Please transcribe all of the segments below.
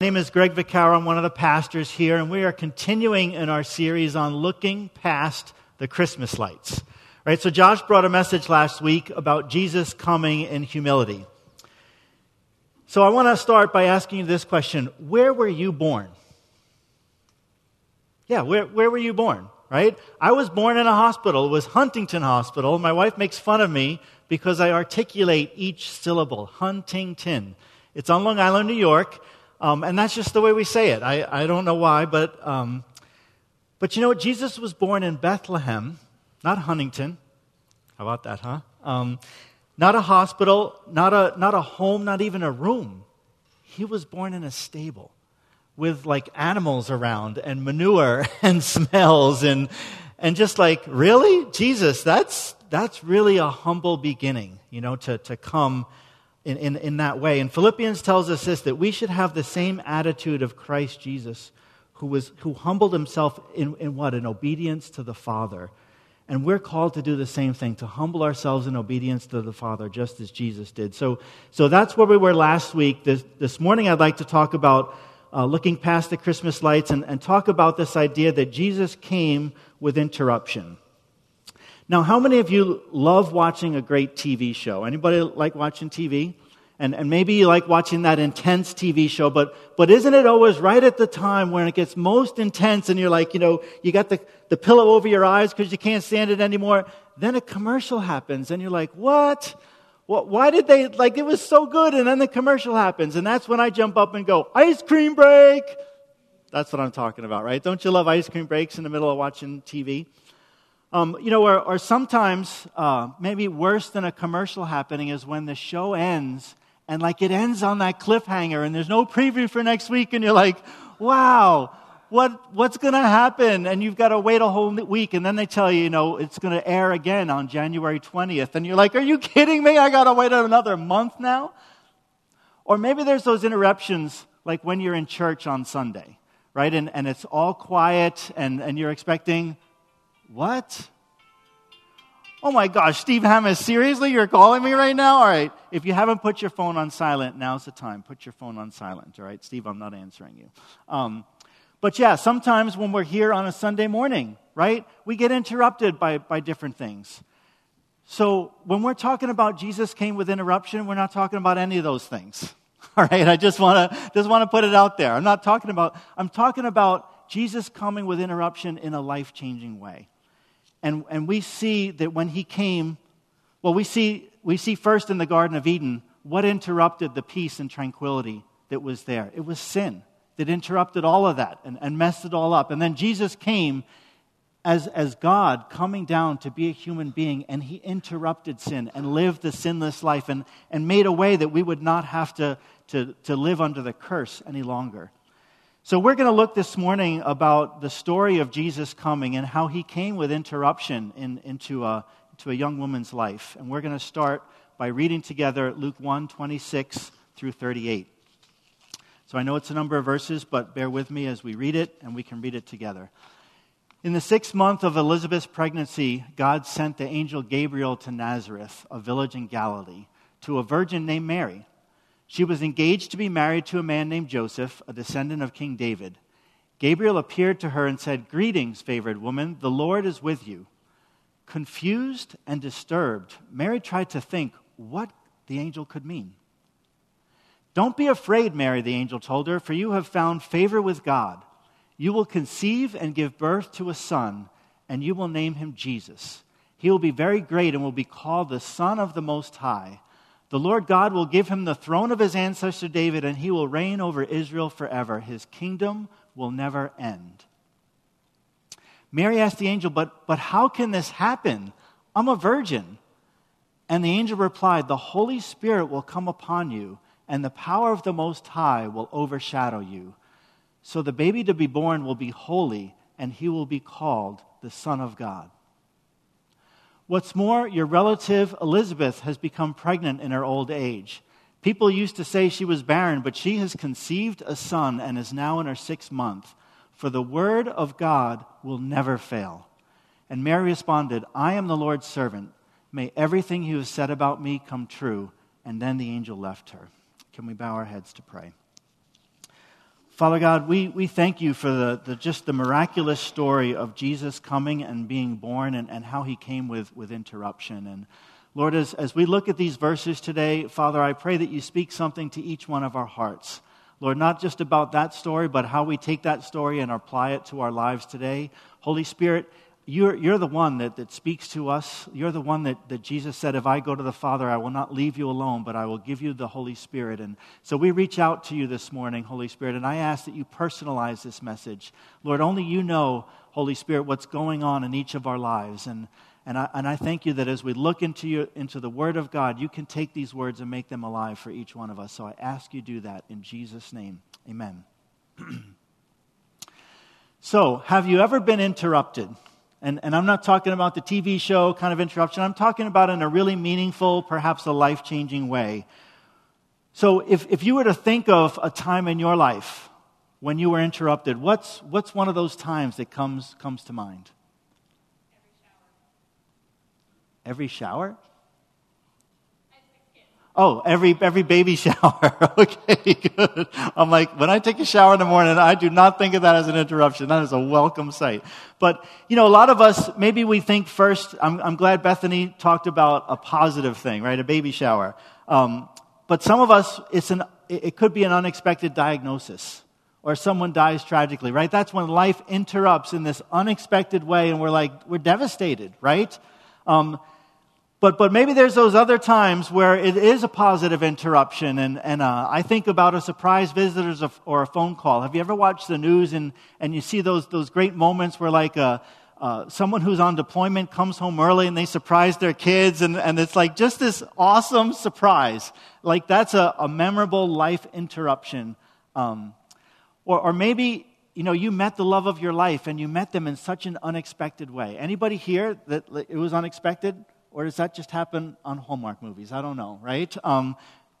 My name is Greg Vaccaro. I'm one of the pastors here, and we are continuing in our series on looking past the Christmas lights. Right? So Josh brought a message last week about Jesus coming in humility. So I want to start by asking you this question: Where were you born? Yeah, where, where were you born? Right? I was born in a hospital. It was Huntington Hospital. My wife makes fun of me because I articulate each syllable. Huntington. It's on Long Island, New York. Um, and that's just the way we say it. I, I don't know why, but, um, but you know what? Jesus was born in Bethlehem, not Huntington. How about that, huh? Um, not a hospital, not a, not a home, not even a room. He was born in a stable with like animals around and manure and smells and, and just like, really? Jesus, that's, that's really a humble beginning, you know, to, to come in, in, in that way. And Philippians tells us this that we should have the same attitude of Christ Jesus, who, was, who humbled himself in, in what? In obedience to the Father. And we're called to do the same thing, to humble ourselves in obedience to the Father, just as Jesus did. So, so that's where we were last week. This, this morning, I'd like to talk about uh, looking past the Christmas lights and, and talk about this idea that Jesus came with interruption. Now, how many of you love watching a great TV show? Anybody like watching TV? And, and maybe you like watching that intense TV show, but, but isn't it always right at the time when it gets most intense and you're like, you know, you got the, the pillow over your eyes because you can't stand it anymore. Then a commercial happens and you're like, what? what? Why did they, like, it was so good and then the commercial happens. And that's when I jump up and go, ice cream break. That's what I'm talking about, right? Don't you love ice cream breaks in the middle of watching TV? Um, you know, or, or sometimes, uh, maybe worse than a commercial happening is when the show ends and like it ends on that cliffhanger and there's no preview for next week and you're like, wow, what, what's going to happen? And you've got to wait a whole week and then they tell you, you know, it's going to air again on January 20th. And you're like, are you kidding me? I got to wait another month now? Or maybe there's those interruptions like when you're in church on Sunday, right? And, and it's all quiet and, and you're expecting what? Oh my gosh, Steve Hammis, seriously? You're calling me right now? All right. If you haven't put your phone on silent, now's the time. Put your phone on silent, all right? Steve, I'm not answering you. Um, but yeah, sometimes when we're here on a Sunday morning, right, we get interrupted by, by different things. So when we're talking about Jesus came with interruption, we're not talking about any of those things. All right, I just want to just want to put it out there. I'm not talking about I'm talking about Jesus coming with interruption in a life-changing way. And, and we see that when he came, well, we see, we see first in the Garden of Eden what interrupted the peace and tranquility that was there. It was sin that interrupted all of that and, and messed it all up. And then Jesus came as, as God coming down to be a human being, and he interrupted sin and lived the sinless life and, and made a way that we would not have to, to, to live under the curse any longer. So, we're going to look this morning about the story of Jesus coming and how he came with interruption in, into, a, into a young woman's life. And we're going to start by reading together Luke 1 26 through 38. So, I know it's a number of verses, but bear with me as we read it, and we can read it together. In the sixth month of Elizabeth's pregnancy, God sent the angel Gabriel to Nazareth, a village in Galilee, to a virgin named Mary. She was engaged to be married to a man named Joseph, a descendant of King David. Gabriel appeared to her and said, Greetings, favored woman, the Lord is with you. Confused and disturbed, Mary tried to think what the angel could mean. Don't be afraid, Mary, the angel told her, for you have found favor with God. You will conceive and give birth to a son, and you will name him Jesus. He will be very great and will be called the Son of the Most High. The Lord God will give him the throne of his ancestor David, and he will reign over Israel forever. His kingdom will never end. Mary asked the angel, But, but how can this happen? I'm a virgin. And the angel replied, The Holy Spirit will come upon you, and the power of the Most High will overshadow you. So the baby to be born will be holy, and he will be called the Son of God. What's more, your relative Elizabeth has become pregnant in her old age. People used to say she was barren, but she has conceived a son and is now in her sixth month. For the word of God will never fail. And Mary responded, I am the Lord's servant. May everything you have said about me come true. And then the angel left her. Can we bow our heads to pray? Father God, we, we thank you for the, the, just the miraculous story of Jesus coming and being born and, and how he came with, with interruption. And Lord, as, as we look at these verses today, Father, I pray that you speak something to each one of our hearts. Lord, not just about that story, but how we take that story and apply it to our lives today. Holy Spirit, you're, you're the one that, that speaks to us. You're the one that, that Jesus said, If I go to the Father, I will not leave you alone, but I will give you the Holy Spirit. And so we reach out to you this morning, Holy Spirit, and I ask that you personalize this message. Lord, only you know, Holy Spirit, what's going on in each of our lives. And, and, I, and I thank you that as we look into, you, into the Word of God, you can take these words and make them alive for each one of us. So I ask you do that in Jesus' name. Amen. so, have you ever been interrupted? And, and I'm not talking about the TV show kind of interruption. I'm talking about in a really meaningful, perhaps a life changing way. So if, if you were to think of a time in your life when you were interrupted, what's, what's one of those times that comes, comes to mind? Every shower? Every shower? Oh, every, every baby shower. okay, good. I'm like, when I take a shower in the morning, I do not think of that as an interruption. That is a welcome sight. But, you know, a lot of us, maybe we think first, I'm, I'm glad Bethany talked about a positive thing, right? A baby shower. Um, but some of us, it's an, it could be an unexpected diagnosis or someone dies tragically, right? That's when life interrupts in this unexpected way and we're like, we're devastated, right? Um, but, but maybe there's those other times where it is a positive interruption. And, and uh, I think about a surprise visitor or a phone call. Have you ever watched the news and, and you see those, those great moments where, like, uh, uh, someone who's on deployment comes home early and they surprise their kids, and, and it's like just this awesome surprise. Like, that's a, a memorable life interruption. Um, or, or maybe you know you met the love of your life and you met them in such an unexpected way anybody here that it was unexpected or does that just happen on Hallmark movies? I don't know, right? Um,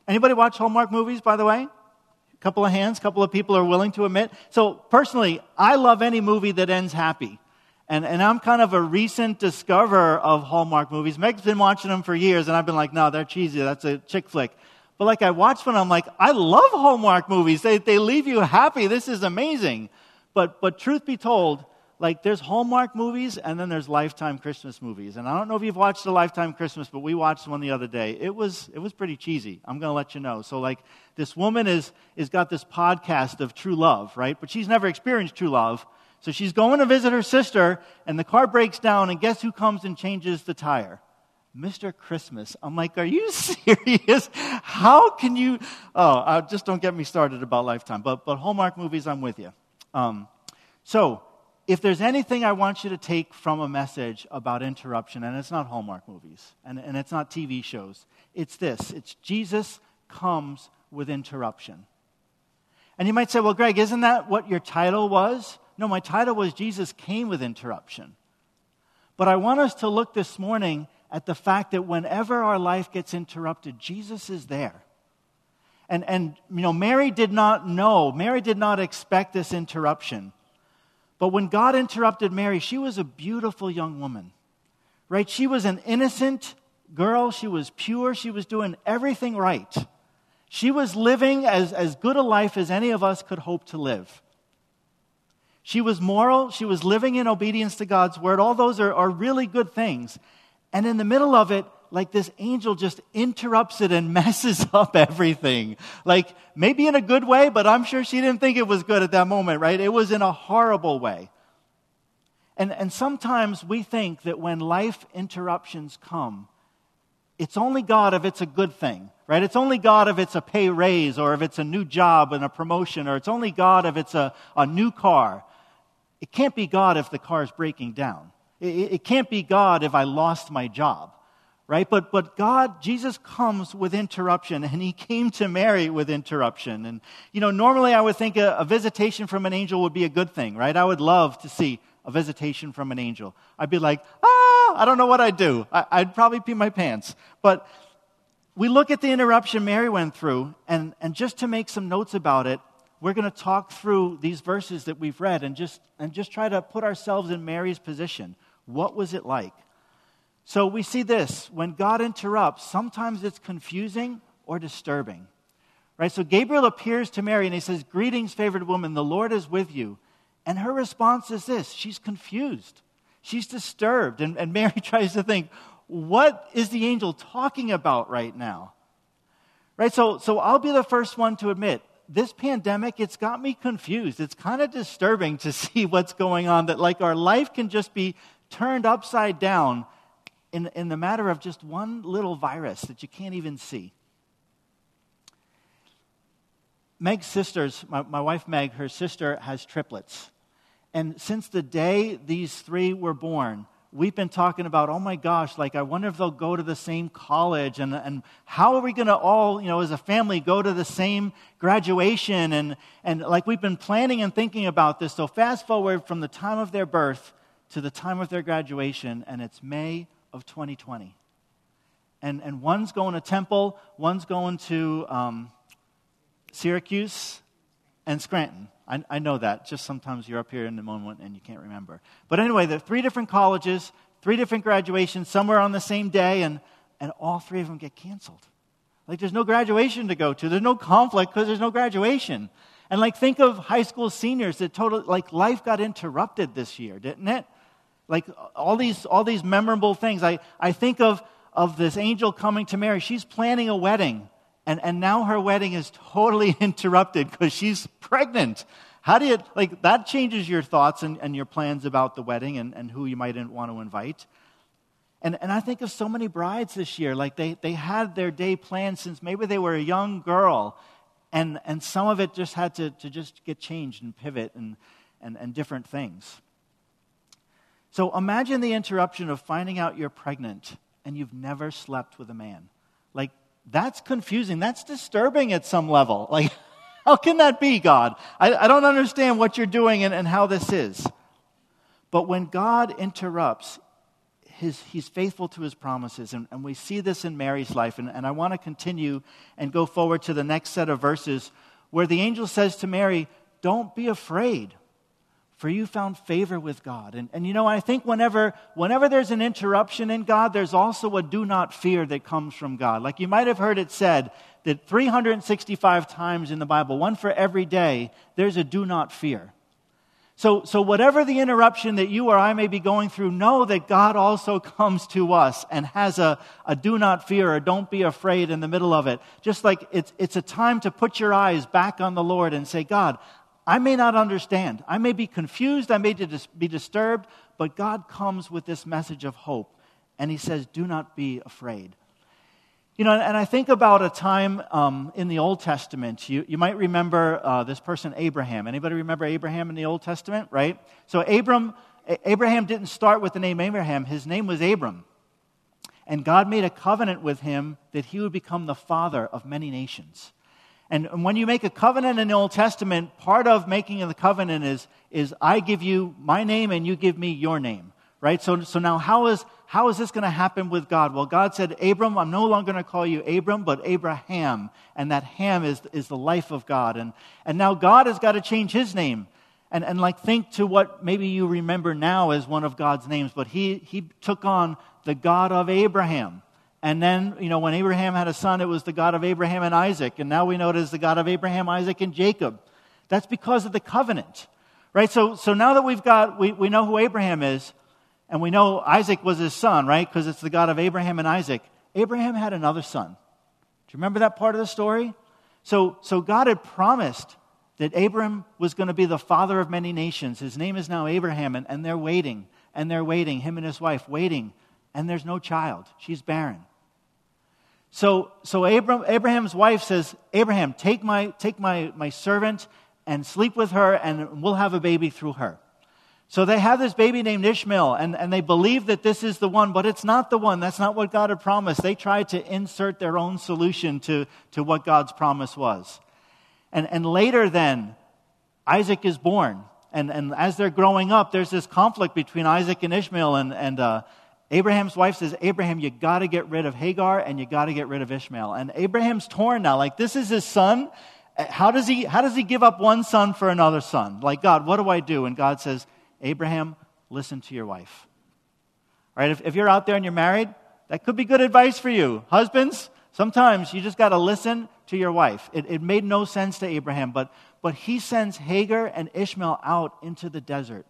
anybody watch Hallmark movies, by the way? A couple of hands, a couple of people are willing to admit. So, personally, I love any movie that ends happy. And, and I'm kind of a recent discoverer of Hallmark movies. Meg's been watching them for years, and I've been like, no, they're cheesy. That's a chick flick. But like I watch one, I'm like, I love Hallmark movies. They, they leave you happy. This is amazing. But, but truth be told, like there's Hallmark movies and then there's Lifetime Christmas movies. And I don't know if you've watched a Lifetime Christmas, but we watched one the other day. It was it was pretty cheesy. I'm going to let you know. So like this woman is is got this podcast of true love, right? But she's never experienced true love. So she's going to visit her sister and the car breaks down and guess who comes and changes the tire? Mr. Christmas. I'm like, are you serious? How can you? Oh, just don't get me started about Lifetime. But but Hallmark movies, I'm with you. Um, so if there's anything I want you to take from a message about interruption, and it's not Hallmark movies, and, and it's not TV shows, it's this it's Jesus comes with interruption. And you might say, well, Greg, isn't that what your title was? No, my title was Jesus came with interruption. But I want us to look this morning at the fact that whenever our life gets interrupted, Jesus is there. And, and you know, Mary did not know, Mary did not expect this interruption. But when God interrupted Mary, she was a beautiful young woman, right? She was an innocent girl. She was pure. She was doing everything right. She was living as, as good a life as any of us could hope to live. She was moral. She was living in obedience to God's word. All those are, are really good things. And in the middle of it, like this angel just interrupts it and messes up everything. Like maybe in a good way, but I'm sure she didn't think it was good at that moment, right? It was in a horrible way. And, and sometimes we think that when life interruptions come, it's only God if it's a good thing, right? It's only God if it's a pay raise or if it's a new job and a promotion, or it's only God if it's a, a new car. It can't be God if the car is breaking down. It, it can't be God if I lost my job right? But, but God, Jesus comes with interruption, and he came to Mary with interruption. And, you know, normally I would think a, a, visitation from an angel would be a good thing, right? I would love to see a visitation from an angel. I'd be like, ah, I don't know what I'd do. I, would probably pee my pants. But we look at the interruption Mary went through, and, and just to make some notes about it, we're going to talk through these verses that we've read and just, and just try to put ourselves in Mary's position. What was it like? So we see this when God interrupts, sometimes it's confusing or disturbing. Right? So Gabriel appears to Mary and he says, Greetings, favored woman, the Lord is with you. And her response is this she's confused, she's disturbed. And, and Mary tries to think, What is the angel talking about right now? Right? So, so I'll be the first one to admit this pandemic, it's got me confused. It's kind of disturbing to see what's going on, that like our life can just be turned upside down in, in the matter of just one little virus that you can't even see. Meg's sisters, my, my wife Meg, her sister has triplets. And since the day these three were born, we've been talking about, oh my gosh, like I wonder if they'll go to the same college and, and how are we going to all, you know, as a family go to the same graduation? And, and like we've been planning and thinking about this. So fast forward from the time of their birth to the time of their graduation, and it's May of 2020. And, and one's going to Temple, one's going to um, Syracuse, and Scranton. I, I know that. Just sometimes you're up here in the moment and you can't remember. But anyway, there are three different colleges, three different graduations, somewhere on the same day, and, and all three of them get canceled. Like there's no graduation to go to. There's no conflict because there's no graduation. And like think of high school seniors that totally like life got interrupted this year, didn't it? Like all these all these memorable things. I, I think of of this angel coming to Mary. She's planning a wedding and, and now her wedding is totally interrupted because she's pregnant. How do you, like, that changes your thoughts and, and your plans about the wedding and, and who you might want to invite. And, and I think of so many brides this year, like they, they had their day planned since maybe they were a young girl, and, and some of it just had to, to just get changed and pivot and, and, and different things. So imagine the interruption of finding out you're pregnant and you've never slept with a man. Like, that's confusing. That's disturbing at some level. Like, how can that be, God? I, I don't understand what you're doing and, and how this is. But when God interrupts, his, he's faithful to his promises. And, and we see this in Mary's life. And, and I want to continue and go forward to the next set of verses where the angel says to Mary, Don't be afraid for you found favor with God. And, and you know, I think whenever, whenever there's an interruption in God, there's also a do not fear that comes from God. Like you might have heard it said that 365 times in the Bible, one for every day, there's a do not fear. So, so whatever the interruption that you or I may be going through, know that God also comes to us and has a, a do not fear or don't be afraid in the middle of it. Just like it's, it's a time to put your eyes back on the Lord and say, God, I may not understand. I may be confused. I may be disturbed. But God comes with this message of hope. And He says, Do not be afraid. You know, and I think about a time um, in the Old Testament. You, you might remember uh, this person, Abraham. Anybody remember Abraham in the Old Testament, right? So Abram, Abraham didn't start with the name Abraham. His name was Abram. And God made a covenant with him that he would become the father of many nations. And when you make a covenant in the Old Testament, part of making the covenant is, is I give you my name and you give me your name. Right? So, so now how is, how is this going to happen with God? Well, God said, Abram, I'm no longer going to call you Abram, but Abraham. And that Ham is, is the life of God. And, and now God has got to change his name. And, and like think to what maybe you remember now as one of God's names, but he, he took on the God of Abraham. And then, you know, when Abraham had a son, it was the God of Abraham and Isaac. And now we know it is the God of Abraham, Isaac, and Jacob. That's because of the covenant. Right? So, so now that we've got, we, we know who Abraham is, and we know Isaac was his son, right? Because it's the God of Abraham and Isaac. Abraham had another son. Do you remember that part of the story? So, so God had promised that Abram was going to be the father of many nations. His name is now Abraham, and, and they're waiting, and they're waiting, him and his wife waiting, and there's no child. She's barren. So, so Abraham, Abraham's wife says, Abraham, take, my, take my, my servant and sleep with her, and we'll have a baby through her. So they have this baby named Ishmael, and, and they believe that this is the one, but it's not the one. That's not what God had promised. They tried to insert their own solution to, to what God's promise was. And, and later, then, Isaac is born. And, and as they're growing up, there's this conflict between Isaac and Ishmael, and, and uh, Abraham's wife says, Abraham, you got to get rid of Hagar and you got to get rid of Ishmael. And Abraham's torn now. Like, this is his son. Uh, how does, he, how does he give up one son for another son? Like, God, what do I do? And God says, Abraham, listen to your wife. All right, if, if you're out there and you're married, that could be good advice for you. Husbands, sometimes you just got to listen to your wife. It, it made no sense to Abraham, but, but he sends Hagar and Ishmael out into the desert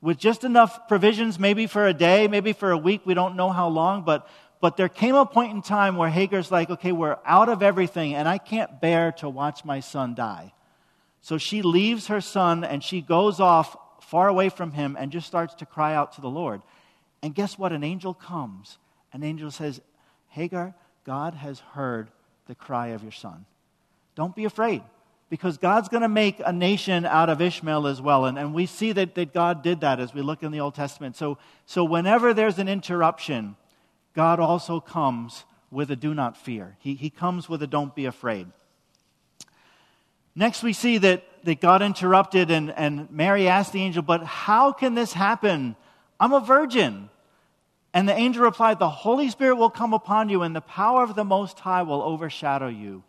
with just enough provisions, maybe for a day, maybe for a week. We don't know how long, but, but there came a point in time where Hagar's like, okay, we're out of everything, and I can't bear to watch my son die. So she leaves her son and she goes off far away from him and just starts to cry out to the Lord. And guess what? An angel comes. An angel says, Hagar, God has heard the cry of your son. Don't be afraid because God's going to make a nation out of Ishmael as well. And, and we see that, that God did that as we look in the Old Testament. So, so whenever there's an interruption, God also comes with a do not fear. He, he comes with a don't be afraid. Next, we see that, that God interrupted, and, and Mary asked the angel, But how can this happen? I'm a virgin. And the angel replied, The Holy Spirit will come upon you, and the power of the Most High will overshadow you.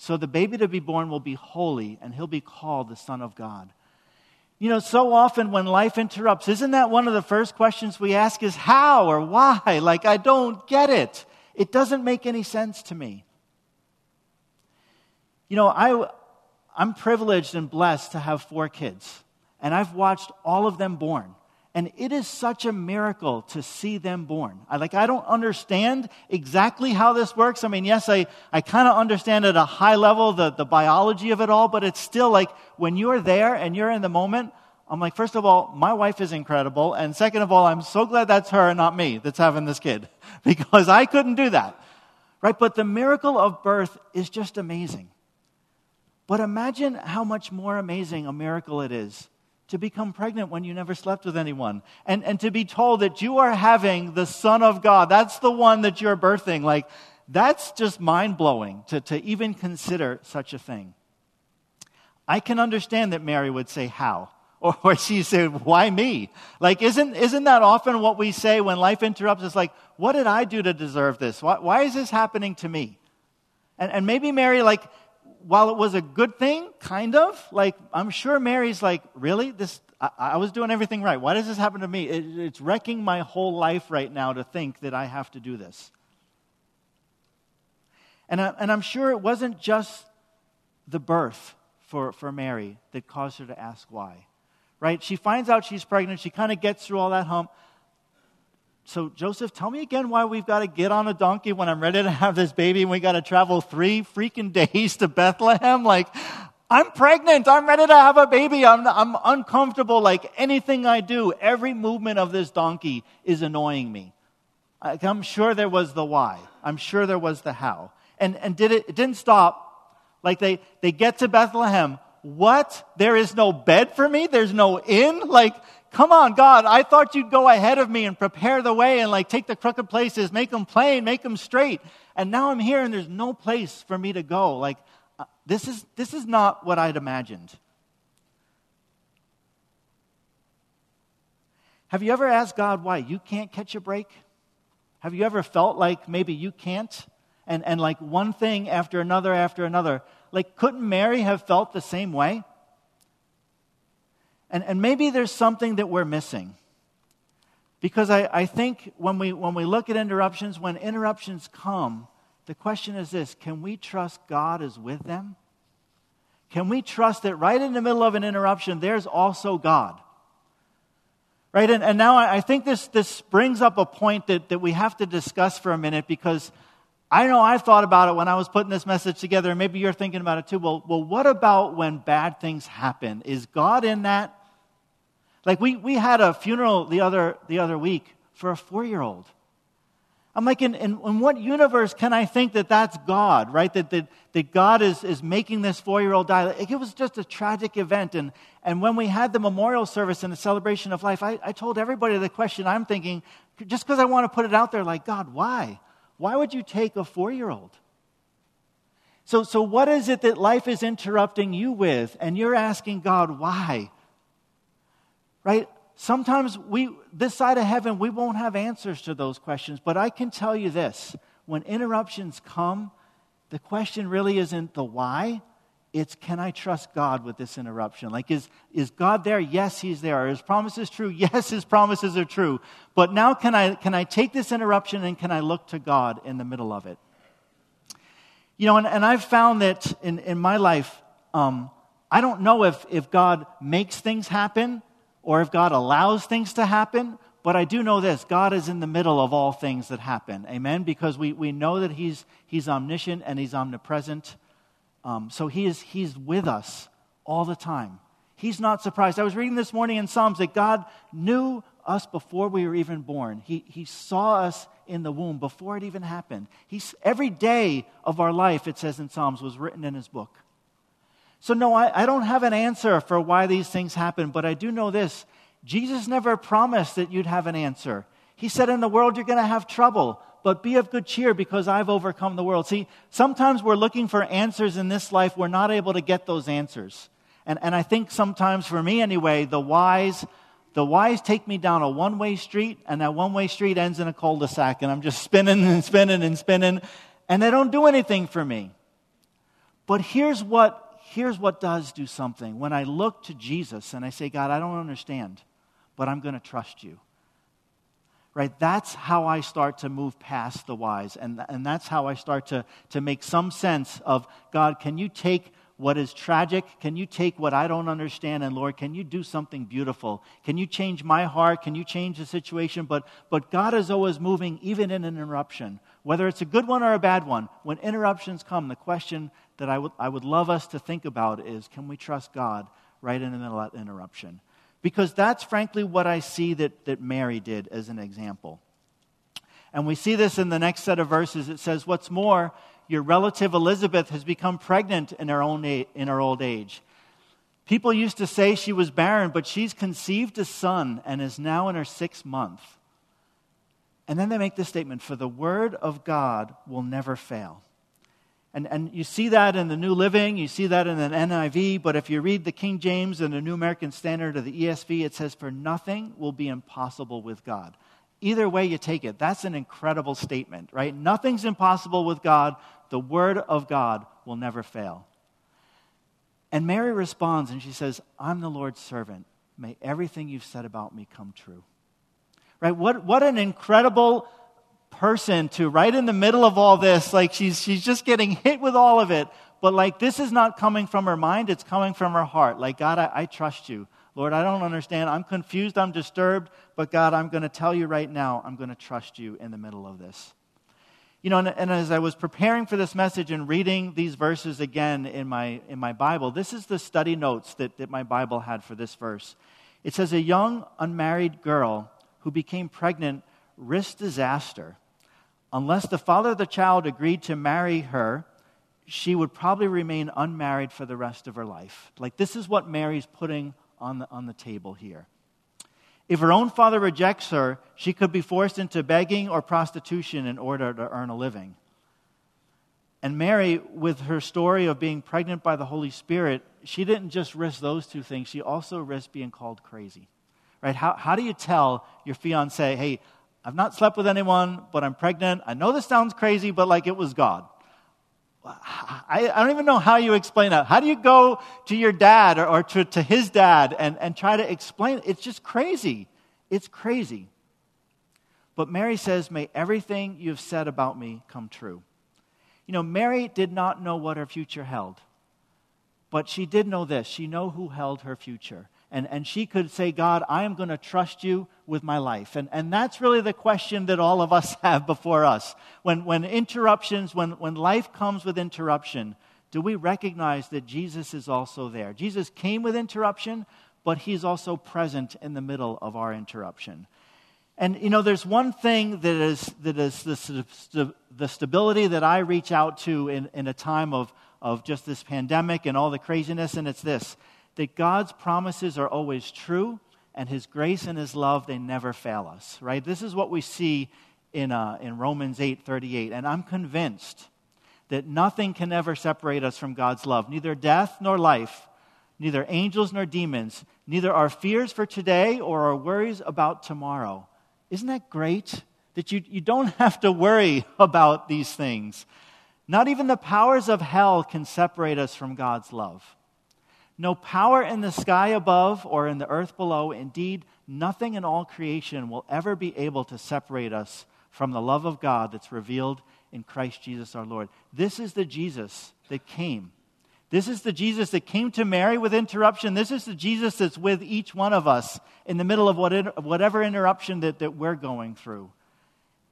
So the baby to be born will be holy, and he'll be called the Son of God. You know, so often when life interrupts, isn't that one of the first questions we ask is how or why? Like, I don't get it. It doesn't make any sense to me. You know, I, I'm privileged and blessed to have four kids, and I've watched all of them born. And it is such a miracle to see them born. I, like, I don't understand exactly how this works. I mean, yes, I, I kind of understand at a high level the, the biology of it all, but it's still like when you're there and you're in the moment, I'm like, first of all, my wife is incredible. And second of all, I'm so glad that's her and not me that's having this kid because I couldn't do that. Right? But the miracle of birth is just amazing. But imagine how much more amazing a miracle it is to become pregnant when you never slept with anyone and, and to be told that you are having the Son of God. That's the one that you're birthing. Like, that's just mind blowing to, to even consider such a thing. I can understand that Mary would say, How? Or, or she said, Why me? Like, isn't, isn't that often what we say when life interrupts? It's like, What did I do to deserve this? Why, why is this happening to me? And, and maybe Mary, like, while it was a good thing, kind of, like, I'm sure Mary's like, really? This, I, I was doing everything right. Why does this happen to me? It, it's wrecking my whole life right now to think that I have to do this. And, I, and I'm sure it wasn't just the birth for, for Mary that caused her to ask why. Right? She finds out she's pregnant. She kind of gets through all that hump so, Joseph, tell me again why we've got to get on a donkey when I'm ready to have this baby and we got to travel three freaking days to Bethlehem? Like, I'm pregnant. I'm ready to have a baby. I'm, I'm uncomfortable. Like, anything I do, every movement of this donkey is annoying me. I, I'm sure there was the why. I'm sure there was the how. And, and did it, it didn't stop. Like, they, they get to Bethlehem. What? There is no bed for me? There's no inn? Like, come on, God, I thought you'd go ahead of me and prepare the way and like take the crooked places, make them plain, make them straight. And now I'm here and there's no place for me to go. Like, uh, this is, this is not what I'd imagined. Have you ever asked God why you can't catch a break? Have you ever felt like maybe you can't? And, and like one thing after another after another. Like, couldn't Mary have felt the same way? And, and maybe there's something that we're missing. Because I, I think when we, when we look at interruptions, when interruptions come, the question is this can we trust God is with them? Can we trust that right in the middle of an interruption, there's also God? Right? And, and now I, I think this, this brings up a point that, that we have to discuss for a minute because I know I thought about it when I was putting this message together, and maybe you're thinking about it too. Well, well, what about when bad things happen? Is God in that? Like we, we had a funeral the other, the other week for a four year old. I'm like, in, in, in, what universe can I think that that's God, right? That, that, that God is, is making this four year old die. Like, it was just a tragic event. And, and when we had the memorial service and the celebration of life, I, I told everybody the question I'm thinking, just because I want to put it out there, like, God, why? Why would you take a four year old? So, so, what is it that life is interrupting you with? And you're asking God, why? Right? Sometimes we, this side of heaven, we won't have answers to those questions. But I can tell you this when interruptions come, the question really isn't the why, it's can I trust God with this interruption? Like, is, is God there? Yes, He's there. Are His promises true? Yes, His promises are true. But now, can I, can I take this interruption and can I look to God in the middle of it? You know, and, and I've found that in, in my life, um, I don't know if, if God makes things happen or if God allows things to happen, but I do know this God is in the middle of all things that happen. Amen? Because we, we know that He's, he's omniscient and He's omnipresent. Um, so he is, He's with us all the time. He's not surprised. I was reading this morning in Psalms that God knew us before we were even born. He, he saw us in the womb before it even happened. He's, every day of our life, it says in Psalms, was written in His book. So, no, I, I don't have an answer for why these things happen, but I do know this Jesus never promised that you'd have an answer. He said, In the world, you're going to have trouble, but be of good cheer because I've overcome the world. See, sometimes we're looking for answers in this life, we're not able to get those answers. And, and I think sometimes, for me anyway, the whys, the whys take me down a one way street, and that one way street ends in a cul de sac, and I'm just spinning and spinning and spinning, and they don't do anything for me. But here's what, here's what does do something. When I look to Jesus and I say, God, I don't understand, but I'm going to trust you. Right? That's how I start to move past the whys. And, and that's how I start to, to make some sense of God, can you take what is tragic? Can you take what I don't understand? And Lord, can you do something beautiful? Can you change my heart? Can you change the situation? But, but God is always moving, even in an interruption. Whether it's a good one or a bad one, when interruptions come, the question that I would, I would love us to think about is can we trust God right in the middle of that interruption? Because that's frankly what I see that, that Mary did as an example. And we see this in the next set of verses. It says, What's more, your relative Elizabeth has become pregnant in her, own a- in her old age. People used to say she was barren, but she's conceived a son and is now in her sixth month. And then they make this statement For the word of God will never fail. And, and you see that in the New Living, you see that in the NIV, but if you read the King James and the New American Standard or the ESV, it says, For nothing will be impossible with God. Either way you take it, that's an incredible statement, right? Nothing's impossible with God. The word of God will never fail. And Mary responds and she says, I'm the Lord's servant. May everything you've said about me come true. Right? What, what an incredible person to, right in the middle of all this, like she's, she's just getting hit with all of it. But like this is not coming from her mind, it's coming from her heart. Like, God, I, I trust you. Lord, I don't understand. I'm confused. I'm disturbed. But God, I'm going to tell you right now, I'm going to trust you in the middle of this. You know, and, and, as I was preparing for this message and reading these verses again in my, in my Bible, this is the study notes that, that my Bible had for this verse. It says, A young unmarried girl who became pregnant risked disaster. Unless the father of the child agreed to marry her, she would probably remain unmarried for the rest of her life. Like, this is what Mary's putting on the, on the table here. If her own father rejects her, she could be forced into begging or prostitution in order to earn a living. And Mary, with her story of being pregnant by the Holy Spirit, she didn't just risk those two things, she also risked being called crazy. Right? How, how do you tell your fiance, hey, I've not slept with anyone, but I'm pregnant? I know this sounds crazy, but like it was God. I, I, don't even know how you explain that. How do you go to your dad or, or to, to his dad and, and try to explain it? It's just crazy. It's crazy. But Mary says, May everything you've said about me come true. You know, Mary did not know what her future held, but she did know this. She knew who held her future and, and she could say, God, I am going to trust you with my life. And, and that's really the question that all of us have before us. When, when interruptions, when, when life comes with interruption, do we recognize that Jesus is also there? Jesus came with interruption, but he's also present in the middle of our interruption. And you know, there's one thing that is, that is the, the stability that I reach out to in, in a time of, of just this pandemic and all the craziness, and it's this that God's promises are always true and his grace and his love, they never fail us, right? This is what we see in, uh, in Romans 8 38. And I'm convinced that nothing can ever separate us from God's love, neither death nor life, neither angels nor demons, neither our fears for today or our worries about tomorrow. Isn't that great? That you, you don't have to worry about these things. Not even the powers of hell can separate us from God's love. No power in the sky above or in the earth below, indeed, nothing in all creation will ever be able to separate us from the love of God that's revealed in Christ Jesus our Lord. This is the Jesus that came. This is the Jesus that came to Mary with interruption. This is the Jesus that's with each one of us in the middle of whatever interruption that, that we're going through.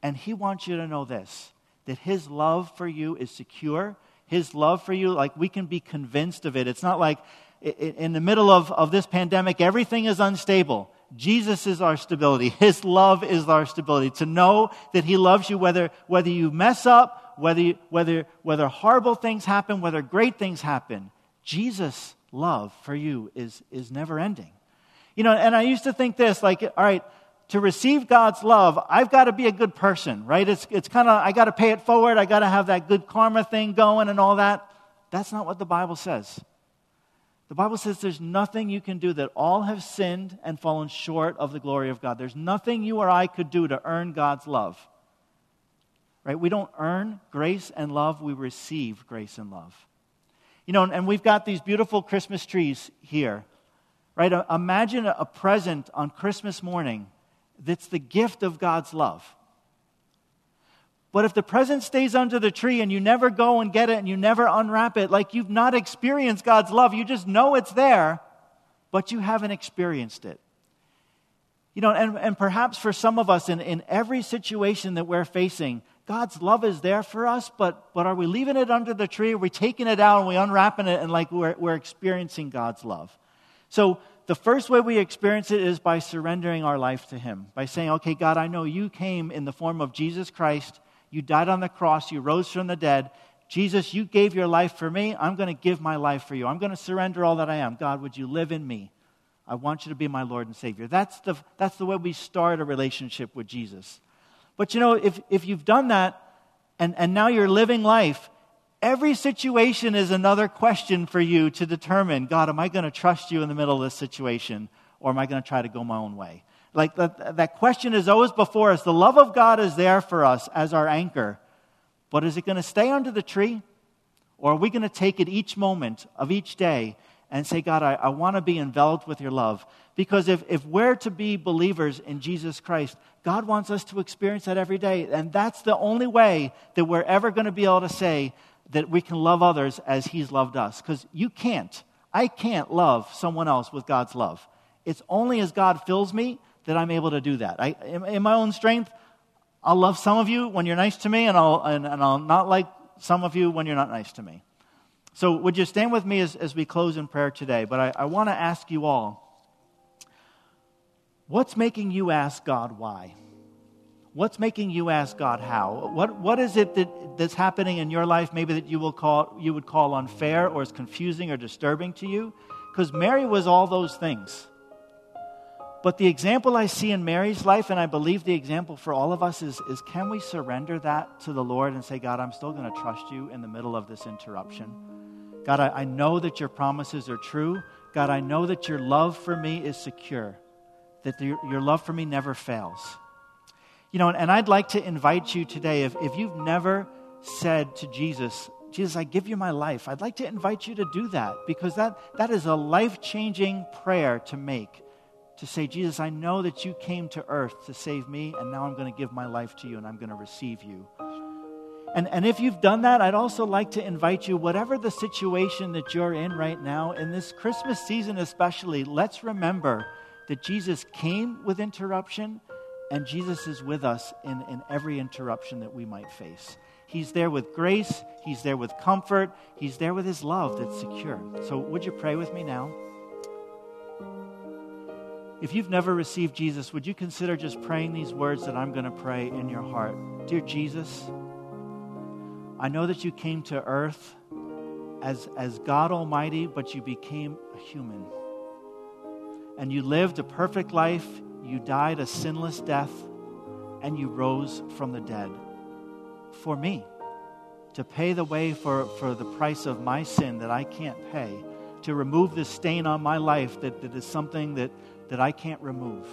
And he wants you to know this that his love for you is secure. His love for you, like we can be convinced of it. It's not like in the middle of, of this pandemic, everything is unstable. Jesus is our stability. His love is our stability. To know that He loves you whether, whether you mess up, whether, you, whether, whether horrible things happen, whether great things happen, Jesus' love for you is, is never ending. You know, and I used to think this like, all right, to receive God's love, I've got to be a good person, right? It's, it's kind of, I got to pay it forward. I got to have that good karma thing going and all that. That's not what the Bible says. The Bible says there's nothing you can do that all have sinned and fallen short of the glory of God. There's nothing you or I could do to earn God's love. Right? We don't earn grace and love, we receive grace and love. You know, and we've got these beautiful Christmas trees here. Right? Uh, imagine a present on Christmas morning that's the gift of God's love. But if the present stays under the tree and you never go and get it and you never unwrap it, like you've not experienced God's love, you just know it's there, but you haven't experienced it. You know, and, and perhaps for some of us in, in every situation that we're facing, God's love is there for us, but, but are we leaving it under the tree? Are we taking it out and we unwrapping it and like we're, we're experiencing God's love? So the first way we experience it is by surrendering our life to Him, by saying, okay, God, I know you came in the form of Jesus Christ you died on the cross. You rose from the dead. Jesus, you gave your life for me. I'm going to give my life for you. I'm going to surrender all that I am. God, would you live in me? I want you to be my Lord and Savior. That's the, that's the way we start a relationship with Jesus. But you know, if, if you've done that and, and now you're living life, every situation is another question for you to determine God, am I going to trust you in the middle of this situation or am I going to try to go my own way? Like that, that question is always before us. The love of God is there for us as our anchor. But is it going to stay under the tree? Or are we going to take it each moment of each day and say, God, I, I want to be enveloped with your love? Because if, if we're to be believers in Jesus Christ, God wants us to experience that every day. And that's the only way that we're ever going to be able to say that we can love others as He's loved us. Because you can't. I can't love someone else with God's love. It's only as God fills me that I'm able to do that. I, in, in, my own strength, I'll love some of you when you're nice to me, and I'll, and, and I'll not like some of you when you're not nice to me. So, would you stand with me as, as we close in prayer today? But I, I want to ask you all what's making you ask God why? What's making you ask God how? What, what is it that, that's happening in your life, maybe that you, will call, you would call unfair or is confusing or disturbing to you? Because Mary was all those things. But the example I see in Mary's life, and I believe the example for all of us, is, is can we surrender that to the Lord and say, God, I'm still going to trust you in the middle of this interruption? God, I, I know that your promises are true. God, I know that your love for me is secure, that your, your love for me never fails. You know, and, and I'd like to invite you today, if, if you've never said to Jesus, Jesus, I give you my life, I'd like to invite you to do that because that, that is a life changing prayer to make to say, Jesus, I know that you came to earth to save me, and now I'm going to give my life to you and I'm going to receive you. And, and if you've done that, I'd also like to invite you, whatever the situation that you're in right now, in this Christmas season especially, let's remember that Jesus came with interruption, and Jesus is with us in, in every interruption that we might face. He's there with grace, He's there with comfort, He's there with His love that's secure. So, would you pray with me now? If you've never received Jesus, would you consider just praying these words that I'm going to pray in your heart? Dear Jesus, I know that you came to earth as, as God Almighty, but you became a human. And you lived a perfect life, you died a sinless death, and you rose from the dead for me to pay the way for, for the price of my sin that I can't pay, to remove the stain on my life that, that is something that that I can't remove.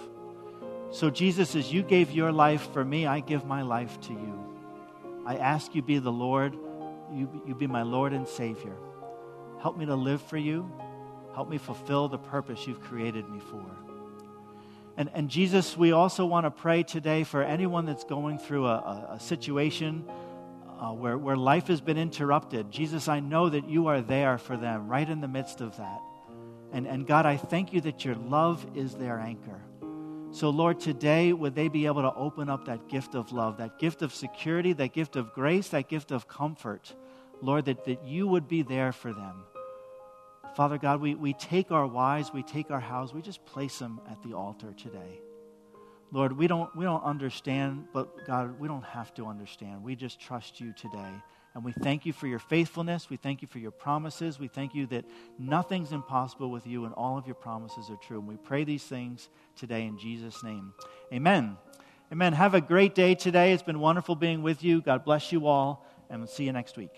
So, Jesus, as you gave your life for me, I give my life to you. I ask you be the Lord, you, you be my Lord and Savior. Help me to live for you. Help me fulfill the purpose you've created me for. And, and Jesus, we also want to pray today for anyone that's going through a, a, a situation uh, where, where life has been interrupted. Jesus, I know that you are there for them right in the midst of that. And, and God, I thank you that your love is their anchor. So, Lord, today, would they be able to open up that gift of love, that gift of security, that gift of grace, that gift of comfort? Lord, that, that you would be there for them. Father God, we, we take our wives, we take our house, we just place them at the altar today. Lord, we don't, we don't understand, but God, we don't have to understand. We just trust you today. And we thank you for your faithfulness. We thank you for your promises. We thank you that nothing's impossible with you and all of your promises are true. And we pray these things today in Jesus' name. Amen. Amen. Have a great day today. It's been wonderful being with you. God bless you all, and we'll see you next week.